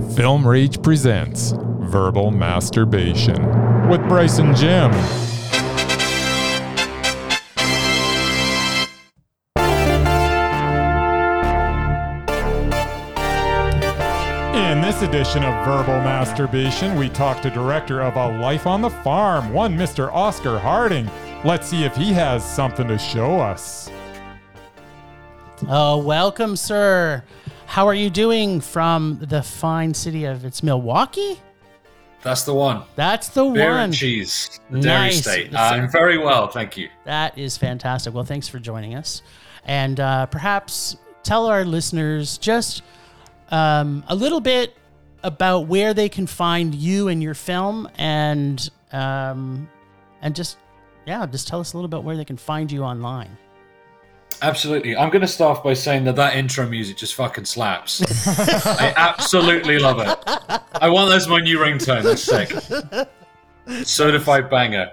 Film Rage presents Verbal Masturbation with Bryson Jim. In this edition of Verbal Masturbation, we talk to director of A Life on the Farm, one Mr. Oscar Harding. Let's see if he has something to show us. Oh, welcome, sir. How are you doing from the fine city of it's Milwaukee? That's the one. That's the Beer one. and cheese, the Dairy State. I'm very well, thank you. That is fantastic. Well, thanks for joining us. And uh, perhaps tell our listeners just um, a little bit about where they can find you and your film and um, and just yeah, just tell us a little bit where they can find you online. Absolutely. I'm going to start off by saying that that intro music just fucking slaps. I absolutely love it. I want that as my new ringtone. That's sick. Certified banger.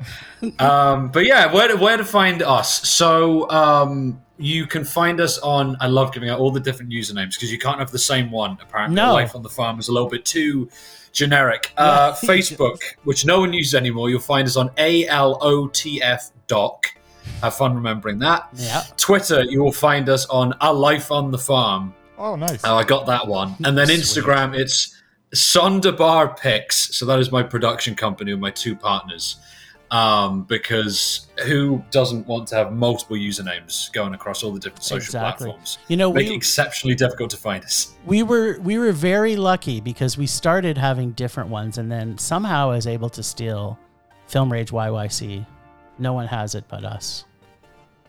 Um, but yeah, where to, where to find us? So um, you can find us on. I love giving out all the different usernames because you can't have the same one. Apparently, No. Life on the Farm is a little bit too generic. Uh, Facebook, which no one uses anymore, you'll find us on ALOTF doc. Have fun remembering that. Yeah. Twitter, you will find us on A Life on the Farm. Oh, nice. Oh, I got that one. And then Sweet. Instagram, it's Sonderbar Pics. So that is my production company with my two partners. Um, because who doesn't want to have multiple usernames going across all the different social Exactly. platforms? You know, Make we- it exceptionally difficult to find us. we were we were very lucky because we started having different ones and then somehow I was able to steal Film Rage YYC. No one has it but us.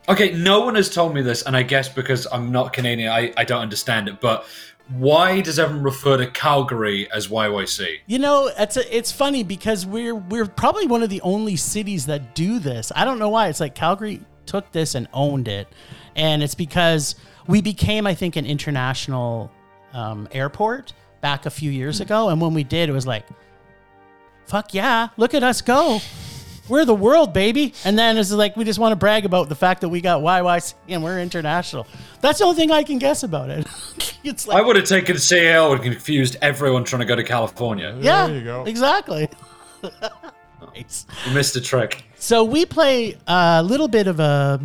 Okay, no one has told me this, and I guess because I'm not Canadian, I, I don't understand it. But why does everyone refer to Calgary as YYC? You know, it's a, it's funny because we're we're probably one of the only cities that do this. I don't know why. It's like Calgary took this and owned it, and it's because we became, I think, an international um, airport back a few years ago. And when we did, it was like, fuck yeah, look at us go. We're the world, baby. And then it's like we just want to brag about the fact that we got YYC and we're international. That's the only thing I can guess about it. it's I would have taken CAL and confused everyone trying to go to California. yeah, There you go. exactly. nice. You missed a trick. So we play a little bit of a,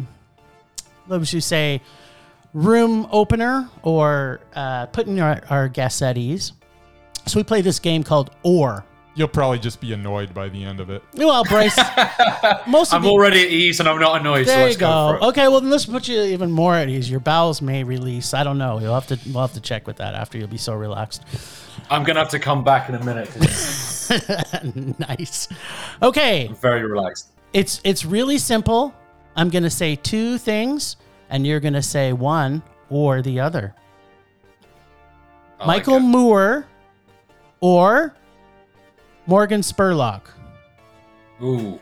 what would you say, room opener or uh, putting our, our guests at ease. So we play this game called Or. You'll probably just be annoyed by the end of it. Well, Bryce, most of I'm the, already at ease and I'm not annoyed. so there you let's go. go. for it. Okay, well then let's put you even more at ease. Your bowels may release. I don't know. You'll have to we'll have to check with that after. You'll be so relaxed. I'm gonna have to come back in a minute. nice. Okay, I'm very relaxed. it's it's really simple. I'm gonna say two things, and you're gonna say one or the other. I Michael it. Moore or Morgan Spurlock. Ooh.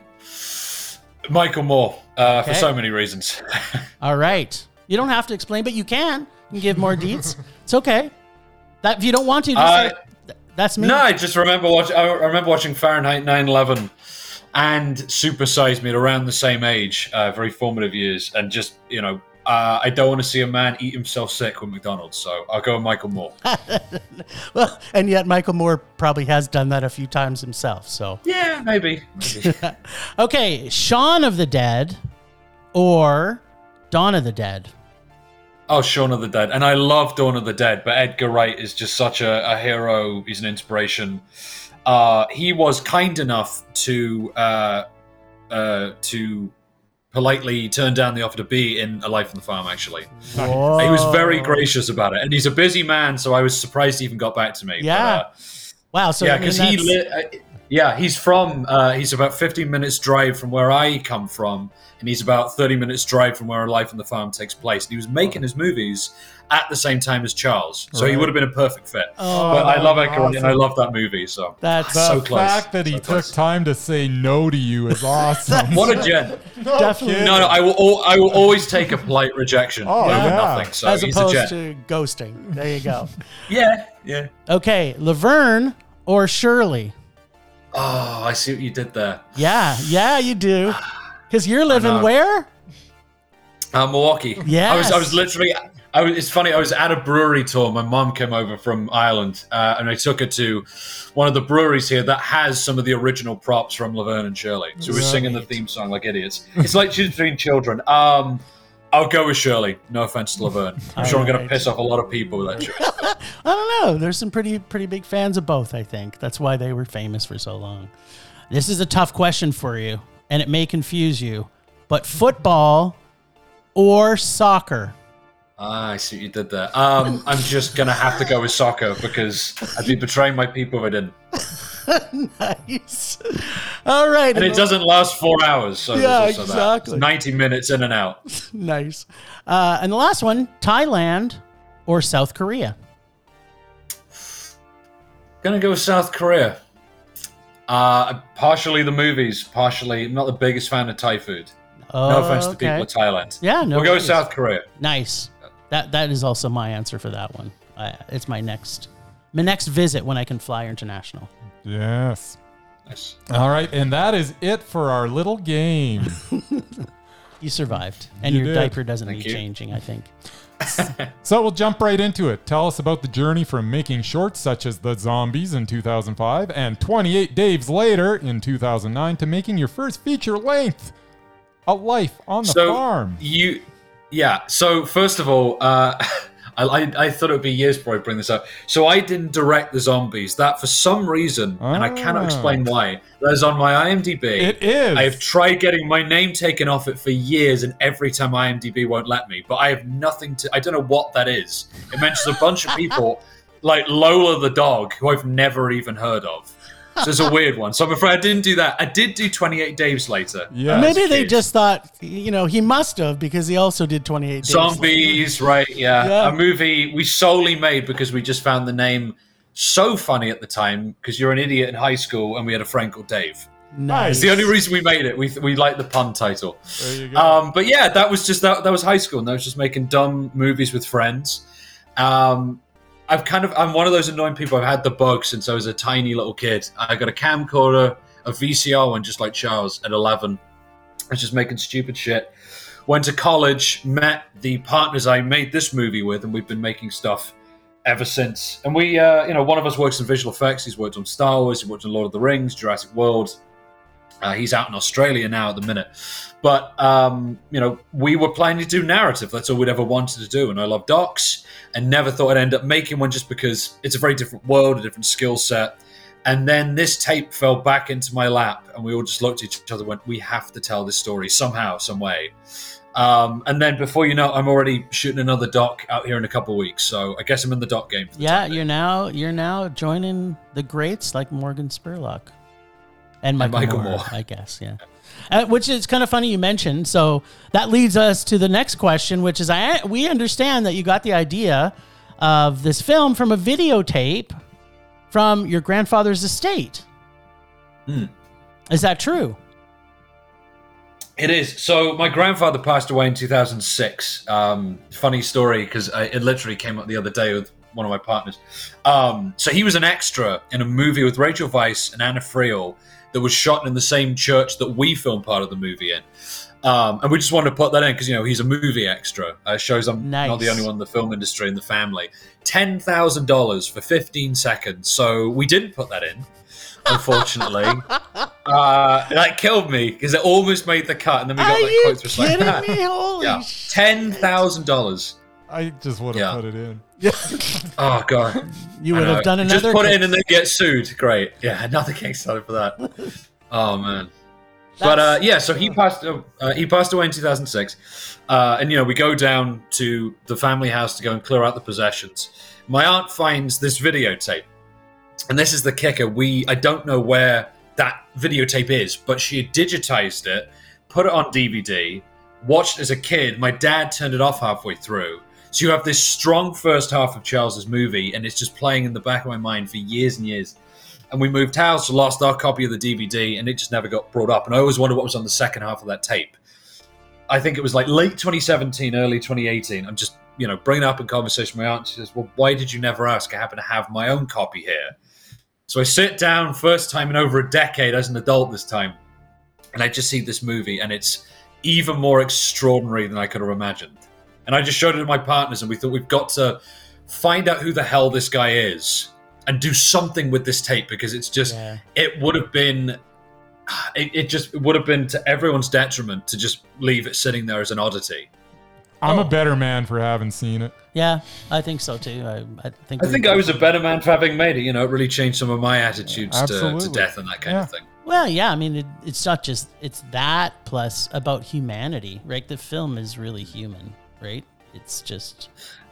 Michael Moore, uh, for so many reasons. All right. You don't have to explain, but you can. You can give more deets. It's okay. That if you don't want to, just Uh, say, that's me. no, I just remember watch. I remember watching Fahrenheit 9/11 and Super Size Me at around the same age, uh, very formative years, and just you know. Uh, I don't want to see a man eat himself sick with McDonald's, so I'll go with Michael Moore. Well, and yet Michael Moore probably has done that a few times himself. So yeah, maybe. maybe. okay, Shaun of the Dead or Dawn of the Dead. Oh, Shaun of the Dead. And I love Dawn of the Dead, but Edgar Wright is just such a, a hero. He's an inspiration. Uh, he was kind enough to uh, uh, to politely turned down the offer to be in A Life on the Farm, actually. Whoa. He was very gracious about it. And he's a busy man, so I was surprised he even got back to me. But, Yeah. uh, Wow. So yeah, I mean, because he li- uh, yeah, he's from uh, he's about 15 minutes drive from where I come from, and he's about 30 minutes drive from where A Life on the Farm takes place. And he was making his movies at the same time as Charles, so he would have been a perfect fit. Oh, but I love Edgar Wright, and I love that movie. So that's The So close. fact that he So took close. time to say no to you is awesome. what a gent! No Definitely. No, no, I will. al- I will always take a polite rejection. Oh, over yeah. nothing. So as he's opposed gent. to ghosting. There you go. yeah, yeah. Okay, Laverne or Shirley. Oh, I see what you did there. Yeah, yeah, you do. Because you're living where? Uh, Milwaukee. I was. I was literally. I was, it's funny. I was at a brewery tour. My mom came over from Ireland, uh, and I took her to one of the breweries here that has some of the original props from Laverne and Shirley. So we're singing the theme song like idiots. It's like she's between children. Um, I'll go with Shirley. No offense to Laverne. I'm sure I'm going to piss off a lot of people with that choice. I don't know. There's some pretty pretty big fans of both. I think that's why they were famous for so long. This is a tough question for you, and it may confuse you. But football or soccer? Ah, I see what you did there. Um, I'm just going to have to go with soccer because I'd be betraying my people if I didn't. nice. All right. And it doesn't last four hours. So Yeah, exactly. It's 90 minutes in and out. nice. Uh, and the last one: Thailand or South Korea? Gonna go with South Korea. Uh, partially the movies, partially I'm not the biggest fan of Thai food. Oh, No offense to okay. people of Thailand. Yeah, no. we'll go with. South Korea. Nice. That that is also my answer for that one. Uh, it's my next my next visit when I can fly international. Yes. Nice. All right, and that is it for our little game. You survived, and You your did. diaper doesn't Thank need you. changing. I think. So we'll jump right into it. Tell us about the journey from making shorts such as The Zombies in 2005 and 28 Days Later in 2009 to making your first feature length, A Life on the so Farm. you, yeah. So first of all, uh, I, I, I thought it would be years before I bring this up. So I didn't direct the zombies. That for some reason, and I cannot Ah. explain why. That is on my IMDb. It is. I have tried getting my name taken off it for years, and every time IMDb won't let me. But I have nothing to. I don't know what that is. It mentions a bunch of people, like Lola the dog, who I've never even heard of. So it's a weird one. So I'm afraid I didn't do that. I did do 28 days later. Yeah. Uh, Maybe they just thought, you know, he must have because he also did 28 days. Zombies, right? Yeah. Yeah. A movie we solely made because we just found the name so funny at the time because you're an idiot in high school and we had a friend called Dave. Nice. It's the only reason we made it. We, we liked the pun title. There you go. Um, but yeah, that was just that. That was high school, and I was just making dumb movies with friends. Um, I've kind of I'm one of those annoying people. I've had the bug since I was a tiny little kid. I got a camcorder, a VCR one, just like Charles at 11. I was just making stupid shit. Went to college, met the partners I made this movie with, and we've been making stuff ever since. And we, uh, you know, one of us works in visual effects. He's worked on Star Wars. He worked on Lord of the Rings, Jurassic World. Uh, he's out in Australia now at the minute. But, um, you know, we were planning to do narrative. That's all we'd ever wanted to do. And I love docs and never thought I'd end up making one just because it's a very different world, a different skill set. And then this tape fell back into my lap, and we all just looked at each other and went, We have to tell this story somehow, some way. Um, and then before you know it, I'm already shooting another doc out here in a couple of weeks. So I guess I'm in the doc game. For the Yeah, you're now you're now joining the greats like Morgan Spurlock and Michael, Michael Moore, Moore. I guess. Yeah, uh, which is kind of funny you mentioned. So that leads us to the next question, which is I we understand that you got the idea of this film from a videotape from your grandfather's estate. Hmm. Is that true? It is. So my grandfather passed away in 2006. Um, funny story because it literally came up the other day with one of my partners. Um, so he was an extra in a movie with Rachel Weisz and Anna Friel that was shot in the same church that we filmed part of the movie in. Um, and we just wanted to put that in because you know he's a movie extra. Uh, shows I'm not the only one in the film industry in the family. Ten thousand dollars for 15 seconds. So we didn't put that in, unfortunately. uh, that killed me because it almost made the cut, and then we got Are that you quote through kidding like, me? Holy yeah, ten thousand dollars. I just would to Yeah. put it in. Oh god, You would have done another. Just put it in and then get sued. Great. Yeah, another Kickstarter for that. oh man. But uh, yeah, so he passed. Uh, uh, he passed away in 2006, uh, and you know we go down to the family house to go and clear out the possessions. My aunt finds this videotape, and this is the kicker. We I don't know where that videotape is, but she had digitized it, put it on DVD, watched it as a kid. My dad turned it off halfway through. So you have this strong first half of Charles's movie, and it's just playing in the back of my mind for years and years. And we moved house, lost our copy of the DVD, and it just never got brought up. And I always wondered what was on the second half of that tape. I think it was like late 2017, early 2018. I'm just, you know, bringing up in conversation my aunt. Says, Well, why did you never ask? I happen to have my own copy here. So I sit down, first time in over a decade as an adult this time, and I just see this movie, and it's even more extraordinary than I could have imagined. And I just showed it to my partners, and we thought we've got to find out who the hell this guy is and do something with this tape because it's just Yeah. it would have been it, it just would have been to everyone's detriment to just leave it sitting there as an oddity. I'm Oh. a better man for having seen it. Yeah, I think so too. I, I think. I think I was a better man for having made it. You know, it really changed some of my attitudes to, to death and that kind Yeah. of thing. Well, yeah. I mean, it, it's not just it's that plus about humanity, right? The film is really human, right? It's just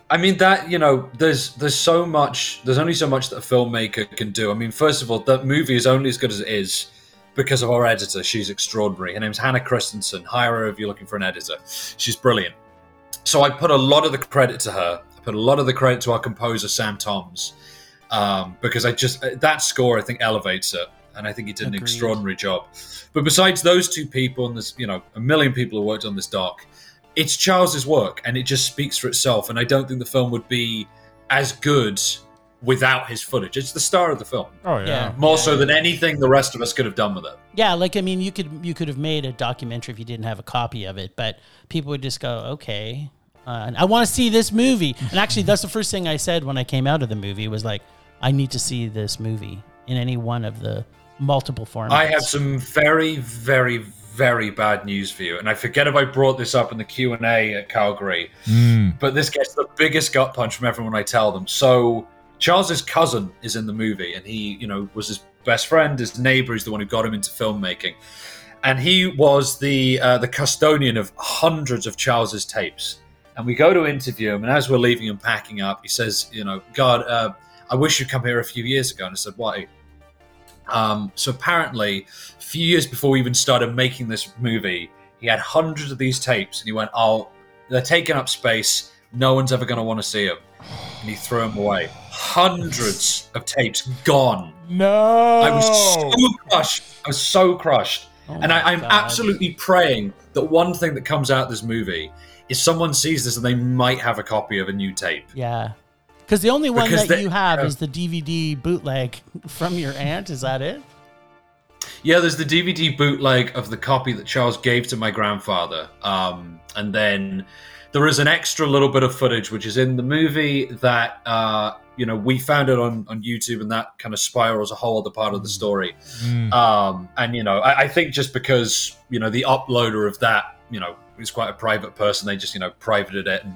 I mean that you know, there's there's so much. There's only so much that a filmmaker can do. I mean, first of all, that movie is only as good as it is because of our editor. She's extraordinary. Her name's Hannah Christensen. Hire her if you're looking for an editor. She's brilliant. So I put a lot of the credit to her. I put a lot of the credit to our composer Sam Toms um, because I just that score I think elevates it, and I think he did an extraordinary job. But besides those two people, and there's you know a million people who worked on this doc, it's Charles's work, and it just speaks for itself. And I don't think the film would be as good without his footage. It's the star of the film, Oh yeah. Yeah. more so than anything the rest of us could have done with it. yeah. Like I mean, you could you could have made a documentary if you didn't have a copy of it, but people would just go, okay, uh, I want to see this movie. And actually, that's the first thing I said when I came out of the movie was like, I need to see this movie in any one of the multiple formats. I have some very, very, very bad news for you, and I forget if I brought this up in the Q and A at Calgary, Mm. but this gets the biggest gut punch from everyone I tell them. So Charles's cousin is in the movie, and he, you know, was his best friend, his neighbor. He's the one who got him into filmmaking, and he was the uh, the custodian of hundreds of Charles's tapes. And we go to interview him, and as we're leaving and packing up, he says, "You know, God, uh, I wish you'd come here a few years ago." And I said, "Why?" Um, so apparently, a few years before we even started making this movie, he had hundreds of these tapes, and he went, "Oh, they're taking up space. No one's ever going to want to see them." And he threw them away. Hundreds of tapes gone. No. I was so crushed. I was so crushed. Oh and I, I'm God. absolutely praying that one thing that comes out of this movie is someone sees this and they might have a copy of a new tape. Yeah. Because the only one Because that they- you have yeah. is the DVD bootleg from your aunt. Is that it? Yeah, there's the DVD bootleg of the copy that Charles gave to my grandfather. Um, and then there is an extra little bit of footage which is in the movie that uh, you know we found it on, on YouTube, and that kind of spirals a whole other part of the story. Mm. Um, and you know, I, I think just because you know the uploader of that, you know, is quite a private person, they just you know privated it, and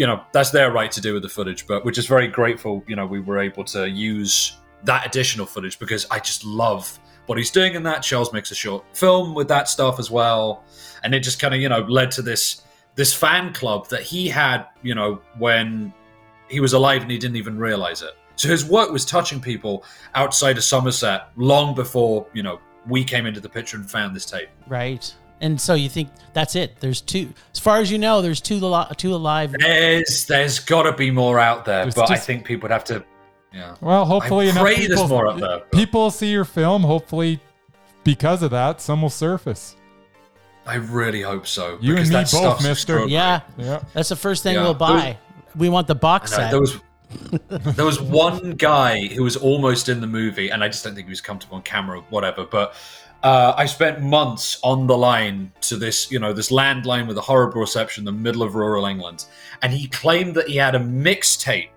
you know that's their right to do with the footage. But we're just very grateful, you know, we were able to use that additional footage because I just love what he's doing in that. Charles makes a short film with that stuff as well, and it just kind of you know led to this this fan club that he had, you know, when he was alive and he didn't even realize it. So his work was touching people outside of Somerset long before, you know, we came into the picture and found this tape. Right. And so you think that's it? There's two, as far as you know, there's two al- two alive. There's there's got to be more out there, There's but I just- think people would have to. Yeah. Well, hopefully I enough pray people, there's more up there. but people see your film. Hopefully, because of that, some will surface. I really hope so. You because and me that both, stuff's mister. extraordinary. Yeah, Yeah. that's the first thing Yeah. we'll buy. we want the box I know, set. there was there was one guy who was almost in the movie, and I just don't think he was comfortable on camera, whatever. But uh, I spent months on the line to this, you know, this landline with a horrible reception in the middle of rural England, and he claimed that he had a mixtape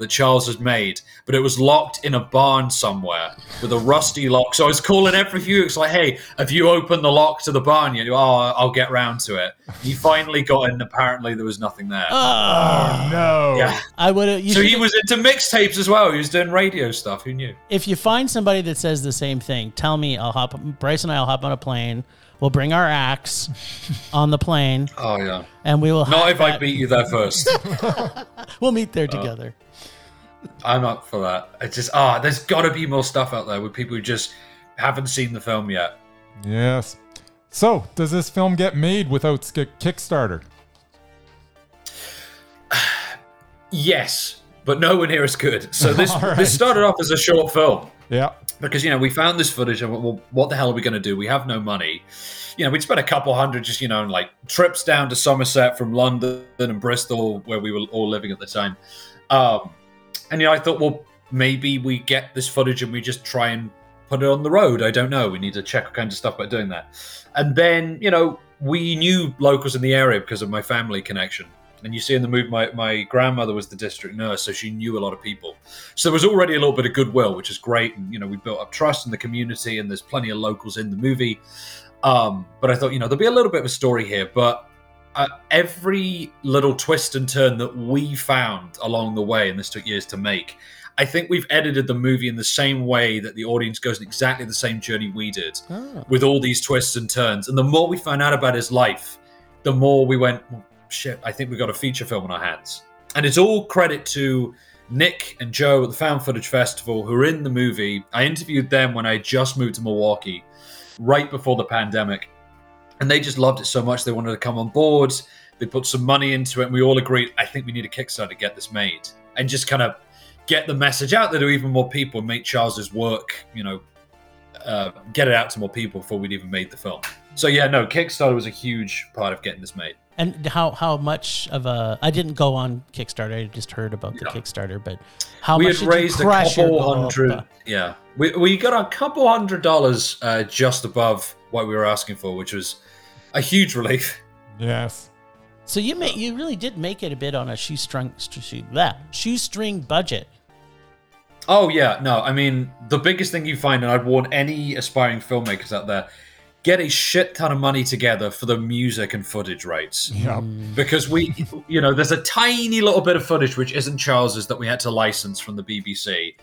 that Charles had made, but it was locked in a barn somewhere with a rusty lock. So I was calling every few weeks, like, "Hey, have you opened the lock to the barn yet?" Oh, I'll get round to it. He finally got in. Apparently, there was nothing there. oh, no. yeah. I would have. So he was into mixtapes as well. He was doing radio stuff. Who knew? If you find somebody that says the same thing, tell me. I'll hop. Bryce and I will hop on a plane. We'll bring our axe on the plane, Oh yeah. and we will. Not if I beat you there first. We'll meet there uh, together. I'm up for that. It's just ah, there's got to be more stuff out there with people who just haven't seen the film yet. Yes. So, does this film get made without Kickstarter? Yes, but no one here is good. So this right. this started off as a short film. Yeah. because you know we found this footage and well, what the hell are we going to do? We have no money. You know, we'd spent a couple hundred just you know like trips down to Somerset from London and Bristol where we were all living at the time. Um, and you know, I thought, well, maybe we get this footage and we just try and put it on the road. I don't know. We need to check all kinds of stuff about doing that. And then you know we knew locals in the area because of my family connection. And you see in the movie, my, my grandmother was the district nurse, so she knew a lot of people. So there was already a little bit of goodwill, which is great. And, you know, we built up trust in the community, and there's plenty of locals in the movie. Um, but I thought, you know, there'll be a little bit of a story here. But uh, every little twist and turn that we found along the way, and this took years to make, I think we've edited the movie in the same way that the audience goes on exactly the same journey we did, Oh. with all these twists and turns. And the more we found out about his life, the more we went, well, shit, I think we've got a feature film on our hands. And it's all credit to Nick and Joe at the Found Footage Festival who are in the movie. I interviewed them when I just moved to Milwaukee, right before the pandemic. And they just loved it so much they wanted to come on board. They put some money into it, and we all agreed, I think we need a Kickstarter to get this made. And just kind of get the message out there to even more people and make Charles's work, you know, uh, get it out to more people before we'd even made the film. So yeah, no, Kickstarter was a huge part of getting this made. And how how much of a I didn't go on Kickstarter. I just heard about the. Kickstarter, but how we much had raised a couple hundred. up? Yeah, we, we got a couple hundred dollars uh, just above what we were asking for, which was a huge relief. Yes. So you made you really did make it a bit on a shoestring shoe, that shoestring budget. Oh yeah, no, I mean the biggest thing you find, and I'd warn any aspiring filmmakers out there, get a shit ton of money together for the music and footage rights. Yep. because we you know there's a tiny little bit of footage which isn't charles's that we had to license from the bbc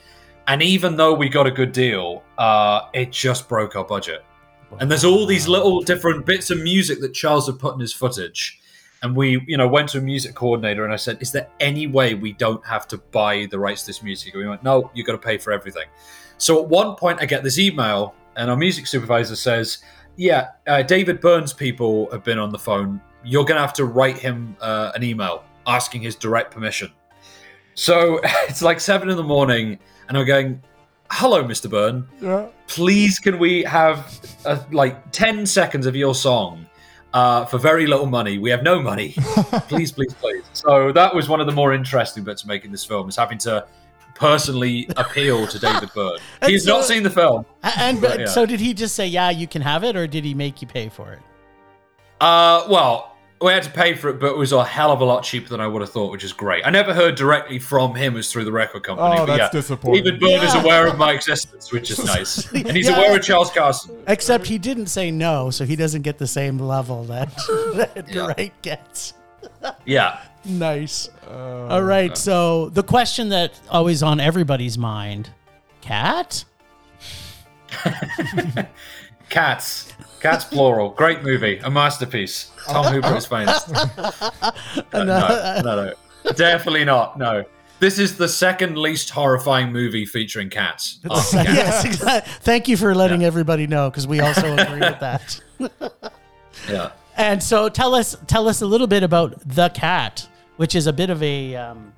and even though we got a good deal uh it just broke our budget and there's all these little different bits of music that charles had put in his footage and we you know went to a music coordinator and i said is there any way we don't have to buy the rights to this music and we went no you've got to pay for everything so at one point i get this email and our music supervisor says yeah, uh, David Byrne's people have been on the phone. You're going to have to write him uh, an email asking his direct permission. So it's like seven in the morning, and I'm going, "Hello, Mr. Byrne. Yeah. Please, can we have uh, like ten seconds of your song uh, for very little money? We have no money. please, please, please." So that was one of the more interesting bits of making this film is having to personally appeal to David Byrne. He's so- not seen the film. And But, yeah. so did he just say, "Yeah, you can have it," or did he make you pay for it? Uh, well, we had to pay for it, but it was a hell of a lot cheaper than I would have thought, which is great. I never heard directly from him as through the record company. Oh, but that's yeah, disappointing. David Byrne is aware of my existence, which is nice, and he's Yeah. aware of Charles Carson. Except he didn't say no, so he doesn't get the same level that, that Yeah. Wright gets. Yeah, Nice. Uh, All right. So the question that always on everybody's mind, cat. Cats, Cats plural, great movie, a masterpiece. Tom Hooper is famous. Uh, no, no, no, definitely not. No, this is the second least horrifying movie featuring cats. after Cats. yes. exactly. Thank you for letting everybody know because we also agree with that. Yeah. And so tell us tell us a little bit about the cat, which is a bit of a um,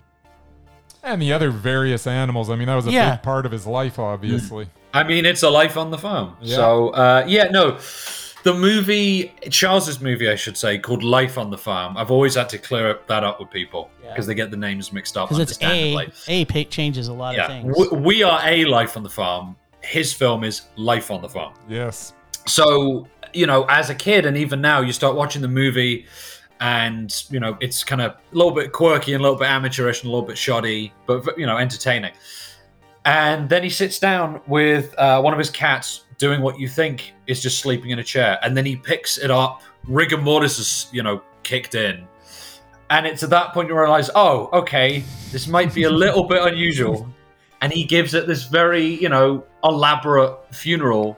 And the other various animals. I mean, that was a Yeah. big part of his life, obviously. I mean, it's a life on the farm. Yeah. So, uh, yeah, no. The movie, Charles's movie, I should say, called Life on the Farm. I've always had to clear that up with people Yeah. because they get the names mixed up. because it's a understandably. a pa- changes a lot of things. we, we are a Life on the Farm. His film is Life on the Farm. Yes. So, you know, as a kid and even now, you start watching the movie and, you know, it's kind of a little bit quirky and a little bit amateurish and a little bit shoddy, but, you know, entertaining. And then he sits down with uh, one of his cats doing what you think is just sleeping in a chair. And then he picks it up. Rigor mortis is, you know, kicked in. And it's at that point you realize, oh, okay, this might be a little bit unusual. And he gives it this very, you know, elaborate funeral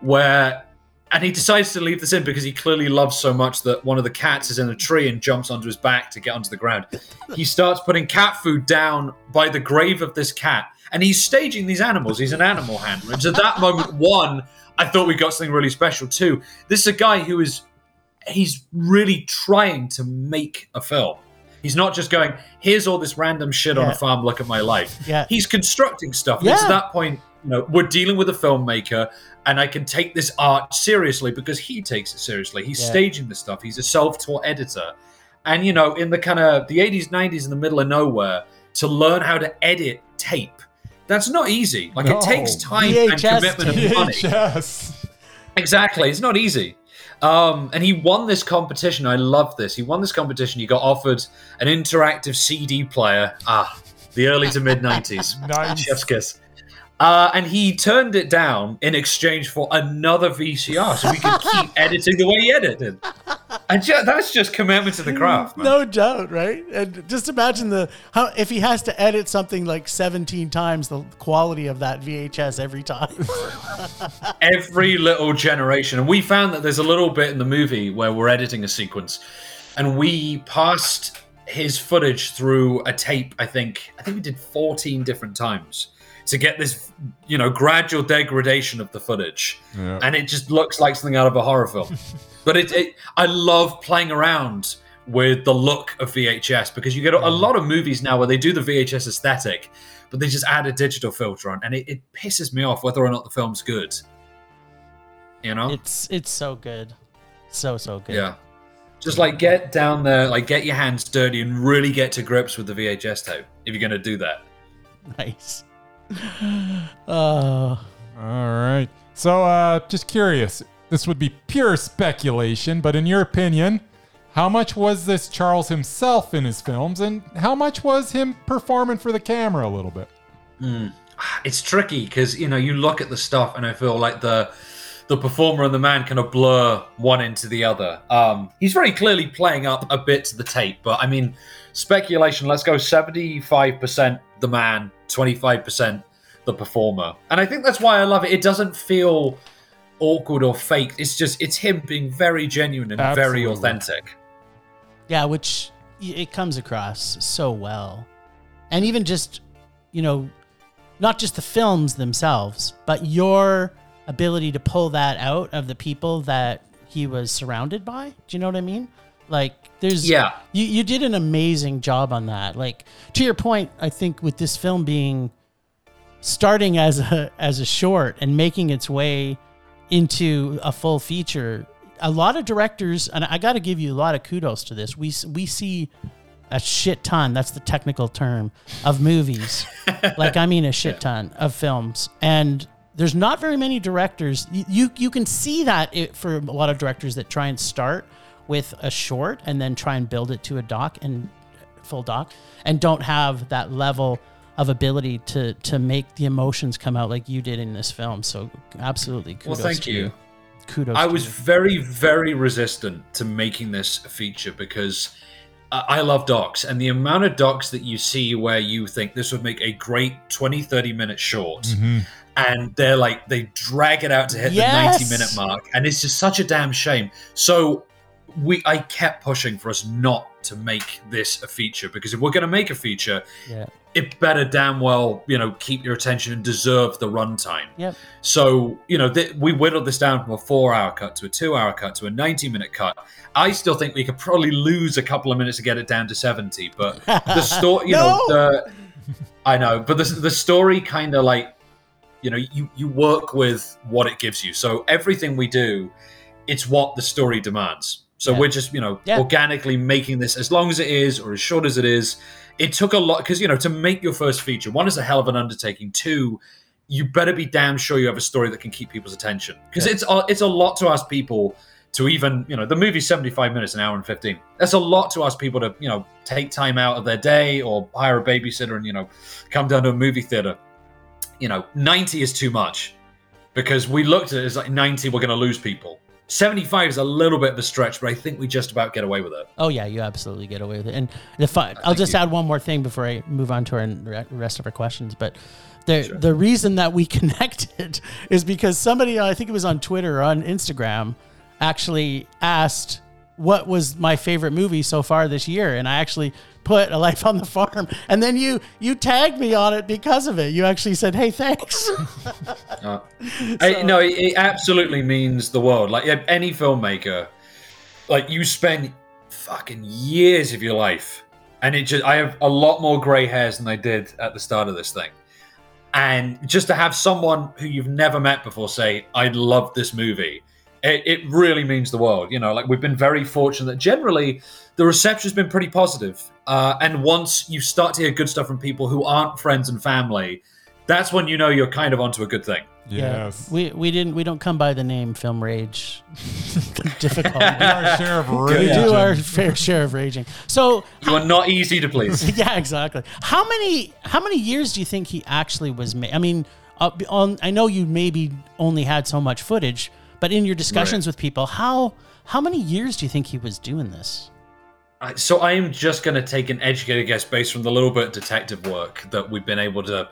where and he decides to leave this in because he clearly loves so much that one of the cats is in a tree and jumps onto his back to get onto the ground. He starts putting cat food down by the grave of this cat, and he's staging these animals. He's an animal handler. And so at that moment, one, I thought we got something really special. Two, this is a guy who is he's really trying to make a film. He's not just going, here's all this random shit on a farm, look at my life. Yeah. He's constructing stuff. And it's Yeah. at that point, you know, we're dealing with a filmmaker and I can take this art seriously because he takes it seriously. He's Yeah. staging the stuff. He's a self-taught editor. And you know, in the kind of the 80s, 90s in the middle of nowhere, to learn how to edit tape. That's not easy. Like No. it takes time VHS and commitment and money. VHS. Exactly, it's not easy. Um, and he won this competition. I love this. He won this competition. He got offered an interactive CD player. Ah, the early to mid 90s. Nice. Chef's kiss. Uh, and he turned it down in exchange for another VCR so we could keep editing the way he edited. And ju- that's just commitment to the mm, craft, man. No doubt, right? And just imagine the how if he has to edit something like 17 times the quality of that VHS every time. every little generation. And we found that there's a little bit in the movie where we're editing a sequence, and we passed his footage through a tape. I think I think we did 14 different times to get this, you know, gradual degradation of the footage, Yeah. and it just looks like something out of a horror film. but it, it, I love playing around with the look of VHS because you get a, a lot of movies now where they do the VHS aesthetic, but they just add a digital filter on, and it, it pisses me off whether or not the film's good. You know? it's it's so good. So so good. yeah. Just like get down there, like get your hands dirty and really get to grips with the VHS tape if you're going to do that. Nice. Uh All right. So, uh, just curious. This would be pure speculation, but in your opinion, how much was this Charles himself in his films, and how much was him performing for the camera a little bit? It's tricky because you know you look at the stuff and I feel like the the performer and the man kind of blur one into the other. Um, he's very clearly playing up a bit to the tape, but I mean, speculation. Let's go seventy five percent the man, twenty five percent the performer, and I think that's why I love it. It doesn't feel awkward or fake. It's just it's him being very genuine and very authentic. yeah, which it comes across so well. And even just, you know, not just the films themselves, but your ability to pull that out of the people that he was surrounded by. Do you know what I mean? Like there's Yeah. you you did an amazing job on that. Like to your point, I think with this film being starting as a as a short and making its way into a full feature, a lot of directors and I got to give you a lot of kudos to this. We we see a shit ton. That's the technical term of movies. like I mean a shit ton of films and there's not very many directors. You you, you can see that it, for a lot of directors that try and start with a short and then try and build it to a doc and full doc and don't have that level of ability to to make the emotions come out like you did in this film. So absolutely kudos Well, thank to you. Kudos. I to was you. very, very resistant to making this a feature because I I love docs and the amount of docs that you see where you think this would make a great 20, 30 minute short. Mm-hmm. And they're like, they drag it out to hit Yes! the 90 minute mark. And it's just such a damn shame. So we, I kept pushing for us not to make this a feature because if we're going to make a feature, Yeah. It better damn well, you know, keep your attention and deserve the runtime. Yep. So, you know, th- we whittled this down from a four hour cut to a two hour cut to a 90 minute cut. I still think we could probably lose a couple of minutes to get it down to 70, but the story, you know, the, I know, but the, the story kind of like, you know, you, you work with what it gives you. So everything we do, it's what the story demands. So Yeah. we're just, you know, Yeah. organically making this as long as it is or as short as it is. It took a lot because, you know, to make your first feature, one is a hell of an undertaking. Two, you better be damn sure you have a story that can keep people's attention because Yeah. it's a, it's a lot to ask people to even you know the movie's 75 minutes an hour and 15 that's a lot to ask people to you know take time out of their day or hire a babysitter and you know come down to a movie theater you know 90 is too much because we looked at it as like 90 we're going to lose people 75 is a little bit of a stretch but i think we just about get away with it Oh yeah, you absolutely get away with it. And the fun, I'll just you. add one more thing before I move on to our rest of our questions. But the Sure. the reason that we connected is because somebody, I think it was on Twitter or on Instagram, actually asked what was my favorite movie so far this year, and I actually put A Life on the Farm, and then you you tagged me on it because of it. You actually said, "Hey, thanks." Uh, I, no, it, it absolutely means the world. Like any filmmaker, like you spend fucking years of your life, and it just I have a lot more grey hairs than I did at the start of this thing, and just to have someone who you've never met before say, "I love this movie," it, it really means the world. You know, like we've been very fortunate that generally the reception's been pretty positive. Uh, and once you start to hear good stuff from people who aren't friends and family, that's when you know you're kind of onto a good thing. Yes. We we didn't we don't come by the name film rage. Difficult. our share of we do our fair share of raging. So You are not easy to please. yeah, exactly. How many how many years do you think he actually was made? I mean, uh, on I know you maybe only had so much footage, but in your discussions with people, how how many years do you think he was doing this? So I am just going to take an educated guess based from the little bit of detective work that we've been able to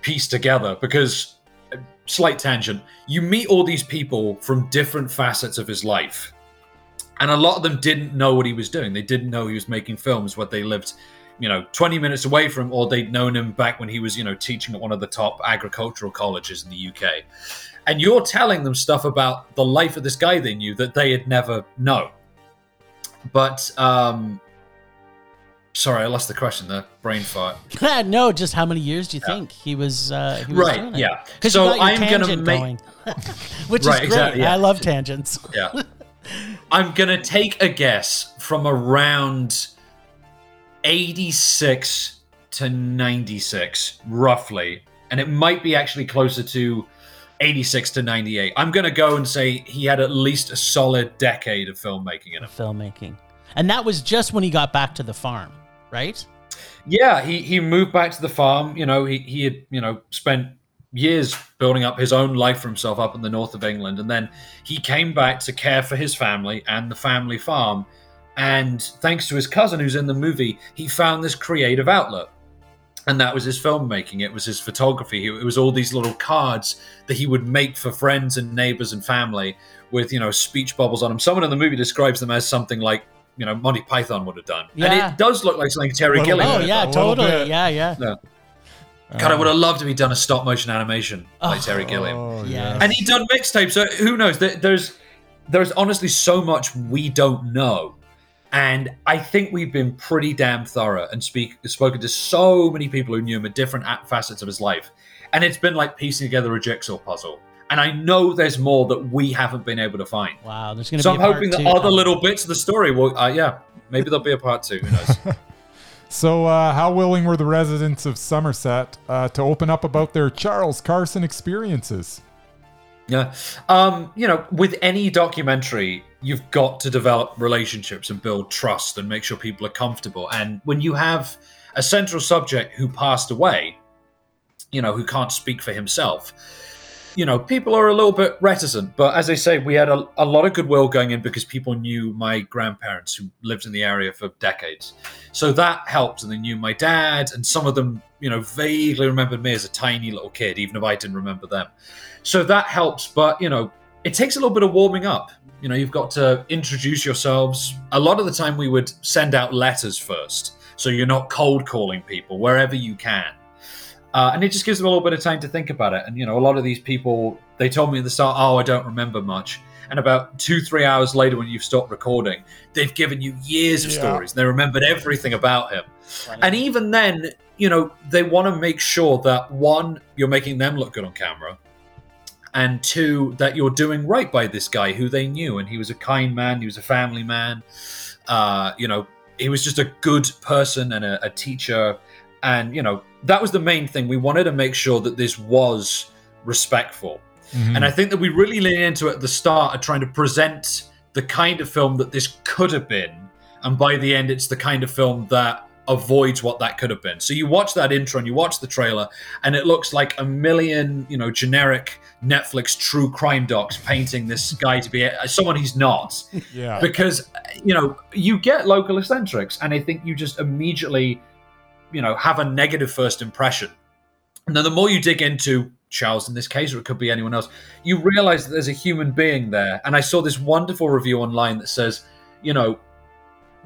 piece together. Because, uh, slight tangent, you meet all these people from different facets of his life, and a lot of them didn't know what he was doing. They didn't know he was making films. What they lived, you know, 20 minutes away from, or they'd known him back when he was, you know, teaching at one of the top agricultural colleges in the UK. And you're telling them stuff about the life of this guy they knew that they had never known but um sorry i lost the question The brain fart no, just how many years do you think he was? Uh, he was Right, it? So you got your I'm gonna make- going, which Right, is great. exactly, yeah. I love tangents. yeah i'm gonna take a guess from around 86 to 96 roughly and it might be actually closer to 86 to 98 i'm gonna go and say he had at least a solid decade of filmmaking in him filmmaking. And that was just when he got back to the farm, right? Yeah, he, he moved back to the farm. You know, he, he had, you know, spent years building up his own life for himself up in the north of England. And then he came back to care for his family and the family farm. And thanks to his cousin who's in the movie, he found this creative outlet. And that was his filmmaking. It was his photography. It was all these little cards that he would make for friends and neighbors and family with, you know, speech bubbles on them. Someone in the movie describes them as something like, you know, Monty Python would have done. Yeah. And it does look like something Terry Little Gilliam Oh bit, would have yeah, totally. bit. Yeah, yeah. no. Uh, God, I would have loved to be done a stop motion animation by Oh. Terry Gilliam. Oh, Yeah. And he'd done mixtapes, so who knows? There's there's honestly so much we don't know. And I think we've been pretty damn thorough and speak spoken to so many people who knew him at different facets of his life. And it's been like piecing together a jigsaw puzzle. And I know there's more that we haven't been able to find. Wow, there's gonna So be. I'm a part hoping that two other coming. little bits of the story will, uh, yeah, maybe there'll be a part two. Who knows? So, uh, how willing were the residents of Somerset uh, to open up about their Charles Carson experiences? Yeah. Um, you know, with any documentary, you've got to develop relationships and build trust and make sure people are comfortable. And when you have a central subject who passed away, you know, who can't speak for himself, you know, people are a little bit reticent. But as I say, we had a, a lot of goodwill going in because people knew my grandparents who lived in the area for decades. So that helped. And they knew my dad, and some of them, you know, vaguely remembered me as a tiny little kid, even if I didn't remember them. So that helps. But, you know, it takes a little bit of warming up. You know, you've got to introduce yourselves. A lot of the time, we would send out letters first. So you're not cold calling people wherever you can. Uh, and it just gives them a little bit of time to think about it. And you know, a lot of these people, they told me at the start, "Oh, I don't remember much." And about two, three hours later, when you've stopped recording, they've given you years of Yeah. stories. They remembered everything about him. And even then, you know, they want to make sure that one, you're making them look good on camera, and two, that you're doing right by this guy who they knew, and he was a kind man, he was a family man. Uh, you know, he was just a good person and a, a teacher, and you know, that was the main thing. We wanted to make sure that this was respectful. Mhm. And I think that we really lean into it at the start of trying to present the kind of film that this could have been. And by the end, it's the kind of film that avoids what that could have been. So you watch that intro and you watch the trailer, and it looks like a million, you know, generic Netflix true crime docs painting this guy to be a, someone he's not. Yeah. because you know you get local eccentrics and i think you just immediately you know have a negative first impression. And then the more you dig into charles in this case or it could be anyone else you realize that there's a human being there. And i saw this wonderful review online that says you know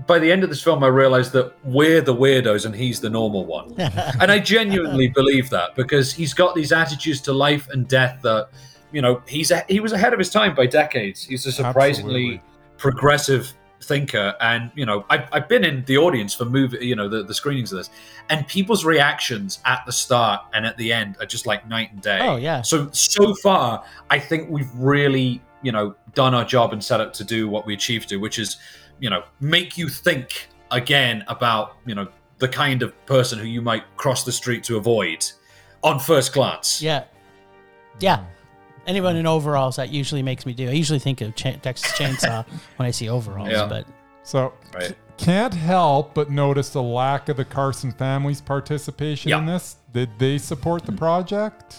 by the end of this film i realized that we're the weirdos and he's the normal one and I genuinely believe that because he's got these attitudes to life and death that, you know, he's a, he was ahead of his time by decades. He's a surprisingly Absolutely. progressive thinker, and you know, I've, I've been in the audience for movie, you know, the, the screenings of this, and people's reactions at the start and at the end are just like night and day. Oh yeah. So so far, I think we've really, you know, done our job and set up to do what we achieved to, which is, you know, make you think again about, you know, the kind of person who you might cross the street to avoid, on first glance. Yeah. Yeah. Anyone in overalls, that usually makes me do. I usually think of Ch- Texas Chainsaw when I see overalls, Yeah. but So Right. can't help but notice the lack of the Carson family's participation in this. Did they support the mm-hmm. project?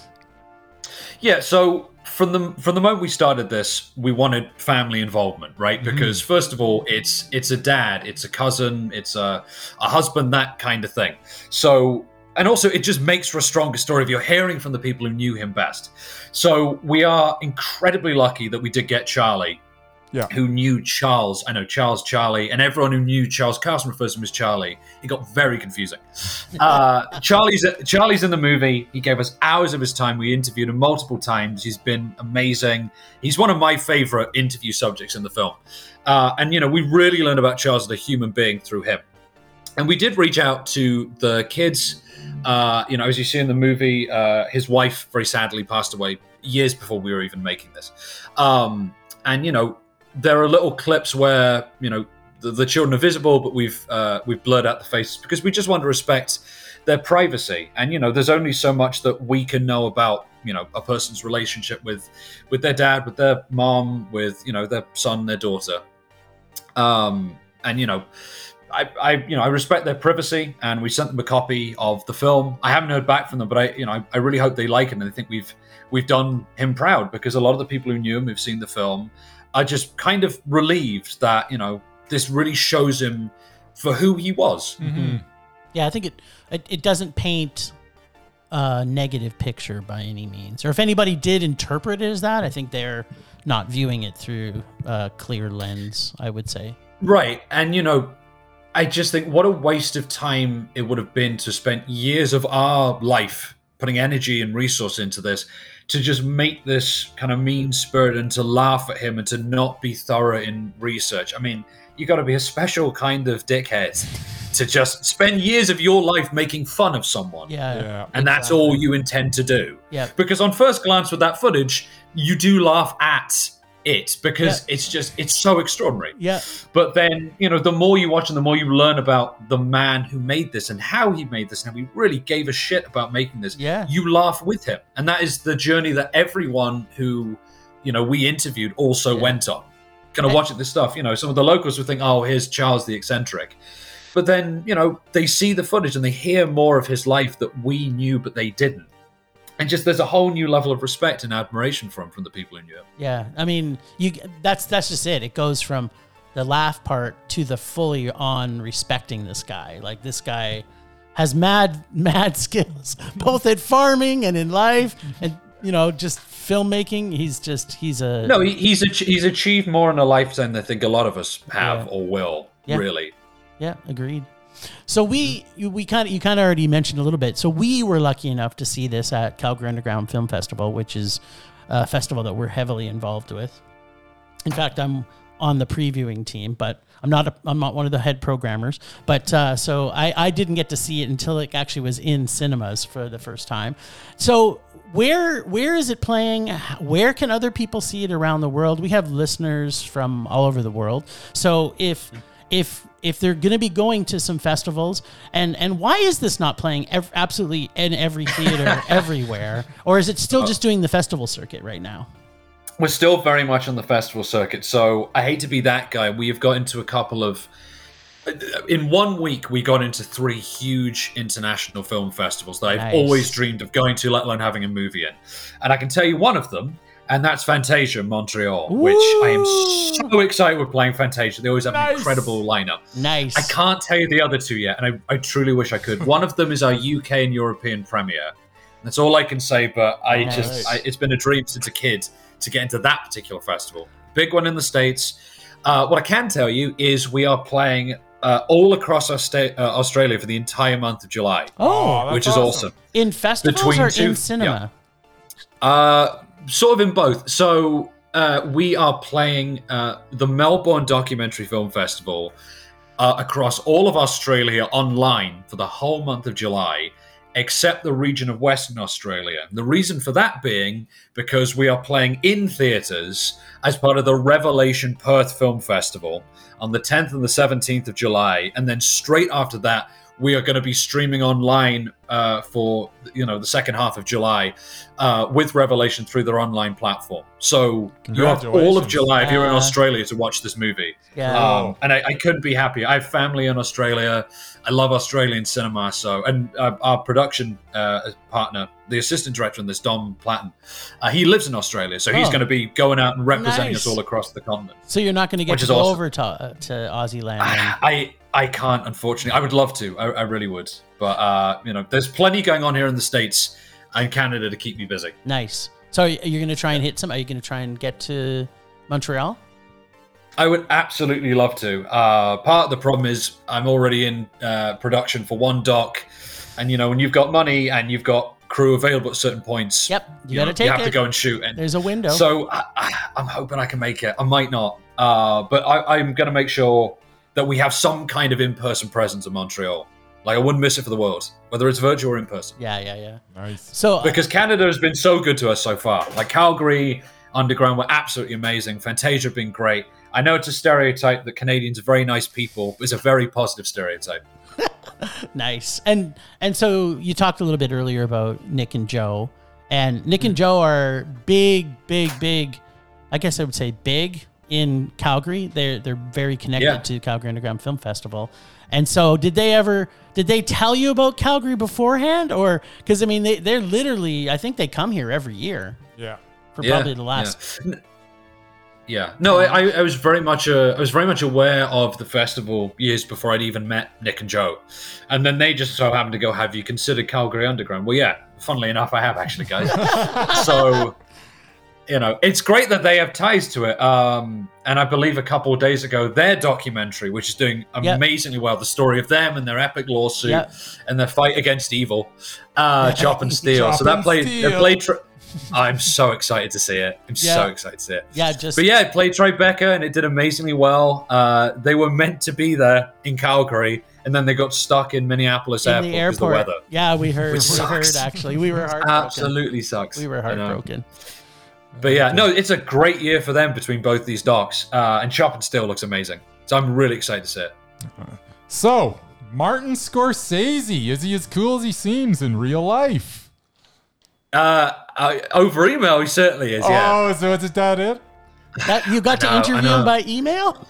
Yeah, so from the from the moment we started this, we wanted family involvement, right? Mm-hmm. Because first of all, it's it's a dad, it's a cousin, it's a a husband, that kind of thing. So and also it just makes for a stronger story if you're hearing from the people who knew him best. So we are incredibly lucky that we did get Charlie Yeah. who knew Charles. I know Charles, Charlie, and everyone who knew Charles Carson refers to him as Charlie. It got very confusing. Uh, Charlie's Charlie's in the movie. He gave us hours of his time. We interviewed him multiple times. He's been amazing. He's one of my favorite interview subjects in the film. Uh, and you know, we really learned about Charles as a human being through him. And we did reach out to the kids. Uh, you know, as you see in the movie, uh, his wife very sadly passed away years before we were even making this. Um, and you know, there are little clips where you know the, the children are visible, but we've uh, we've blurred out the faces because we just want to respect their privacy. And you know, there's only so much that we can know about you know a person's relationship with with their dad, with their mom, with you know their son, their daughter. Um, and you know. I, I, you know, I respect their privacy, and we sent them a copy of the film. I haven't heard back from them, but I, you know, I, I really hope they like it, and I think we've we've done him proud because a lot of the people who knew him, who've seen the film, are just kind of relieved that you know this really shows him for who he was. Mm-hmm. yeah, I think it it, it doesn't paint a negative picture by any means. Or if anybody did interpret it as that, I think they're not viewing it through a clear lens, I would say. Right. And, you know, I just think what a waste of time it would have been to spend years of our life putting energy and resource into this to just make this kind of mean spirit and to laugh at him and to not be thorough in research. I mean, you got to be a special kind of dickhead to just spend years of your life making fun of someone. Yeah. Yeah. And that's all you intend to do. Yeah. Because on first glance with that footage, you do laugh at it because Yeah. it's just it's so extraordinary. Yeah. But then, you know, the more you watch and the more you learn about the man who made this and how he made this and how he really gave a shit about making this, Yeah. you laugh with him. And that is the journey that everyone who, you know, we interviewed also Yeah. went on. Kind of watching this stuff, you know, some of the locals would think, oh, here's Charles the eccentric. But then, you know, they see the footage and they hear more of his life that we knew, but they didn't. And just there's a whole new level of respect and admiration from from the people knew him. Yeah, I mean, you that's that's just it. It goes from the laugh part to the fully on respecting this guy. Like this guy has mad mad skills both at farming and in life and you know, just filmmaking. He's just he's a No, he, he's ach- he's achieved more in a lifetime than I think a lot of us have Yeah. or will. Yeah. Really. Yeah, agreed. So we you- we kind of you kind of already mentioned a little bit. So we were lucky enough to see this at Calgary Underground Film Festival, which is a festival that we're heavily involved with. In fact, I'm on the previewing team, but I'm not a, I'm not one of the head programmers. But uh, so I I didn't get to see it until it actually was in cinemas for the first time. So where where is it playing? Where can other people see it around the world? We have listeners from all over the world. So if if if they're going to be going to some festivals and and why is this not playing ev- absolutely in every theater everywhere or is it still uh, just doing the festival circuit right now We're still very much on the festival circuit, so I hate to be that guy. We have got into a couple of. In one week, we got into three huge international film festivals that I've Nice. always dreamed of going to, let alone having a movie in. And I can tell you one of them, and that's Fantasia in Montreal, which I am so excited with playing Fantasia. They always have an incredible lineup. nice I can't tell you the other two yet, and I, I truly wish I could. One of them is our UK and European premiere. That's all I can say, but I Nice. just, I, it's been a dream since a kid to get into that particular festival. Big one in the States. Uh, what I can tell you is we are playing uh, all across our state, uh, Australia for the entire month of July, oh that's which is awesome. in festivals between or two- in cinema Uh, sort of in both. So uh, we are playing uh, the Melbourne Documentary Film Festival uh, across all of Australia online for the whole month of July, except the region of Western Australia. The reason for that being because we are playing in theatres as part of the Revelation Perth Film Festival on the 10th and the 17th of July, and then straight after that. We are going to be streaming online uh, for you know the second half of July uh, with Revelation through their online platform. So you have all of July if you're in Australia to watch this movie. Yeah. Um, and I, I couldn't be happier. I have family in Australia. I love Australian cinema. So, and uh, our production uh, partner, the assistant director on this, Dom Platten, uh, he lives in Australia. So he's Oh. going to be going out and representing Nice. us all across the continent. so you're not going to get to go awesome. over to, uh, to Aussie land. then? I I can't, unfortunately. I would love to. I, I really would. But uh, you know, there's plenty going on here in the states and Canada to keep me busy. nice. So are you going to try and hit some? Are you going to try and get to Montreal? I would absolutely love to. Uh, part of the problem is I'm already in uh, production for one doc, and you know when you've got money and you've got crew available at certain points, Yep. You, you, got know, to take you have it. to go and shoot. And There's a window. so I, I, I'm hoping I can make it. I might not, uh, but I, I'm going to make sure that we have some kind of in-person presence in Montreal. Like I wouldn't miss it for the world, whether it's virtual or in person. yeah, yeah, yeah. Nice. So uh, Because Canada has been so good to us so far. Like Calgary, Underground were absolutely amazing. Fantasia have been great. I know it's a stereotype that Canadians are very nice people, but it's a very positive stereotype. nice. And and so you talked a little bit earlier about Nick and Joe, and Nick and Joe are big, big, big. I guess I would say big in Calgary. They're they're very connected Yeah. to Calgary Underground Film Festival. And so, did they ever? Did they tell you about Calgary beforehand, or because I mean, they they're literally. I think they come here every year Yeah. for Yeah, probably the last. Yeah. Yeah, no, I, I- I was very much uh, I was very much aware of the festival years before I'd even met Nick and Joe, and then they just so happened to go, "Have you considered Calgary Underground?" Well, yeah, funnily enough, I have actually, guys. so, you know, it's great that they have ties to it. Um, and I believe a couple of days ago, their documentary, which is doing Yep. amazingly well, the story of them and their epic lawsuit Yep. and their fight against evil, uh, Chop and Steele. Chop so that played, Steele. played. Tri- I'm so excited to see it. I'm so excited to see it. Yeah, just But yeah, it played Tribeca and it did amazingly well. Uh, they were meant to be there in Calgary, and then they got stuck in Minneapolis in airport the because of the weather. yeah, we heard. Which we heard sucks. actually. We were heartbroken. Absolutely sucks. We were I know. heartbroken. But yeah, no, it's a great year for them between both these docs, uh, and Chop and Steele looks amazing. So I'm really excited to see it. So, Martin Scorsese, is he as cool as he seems in real life? Uh, I, over email, he certainly is. Yeah, Oh, so is that it? That you got I to interview him by email.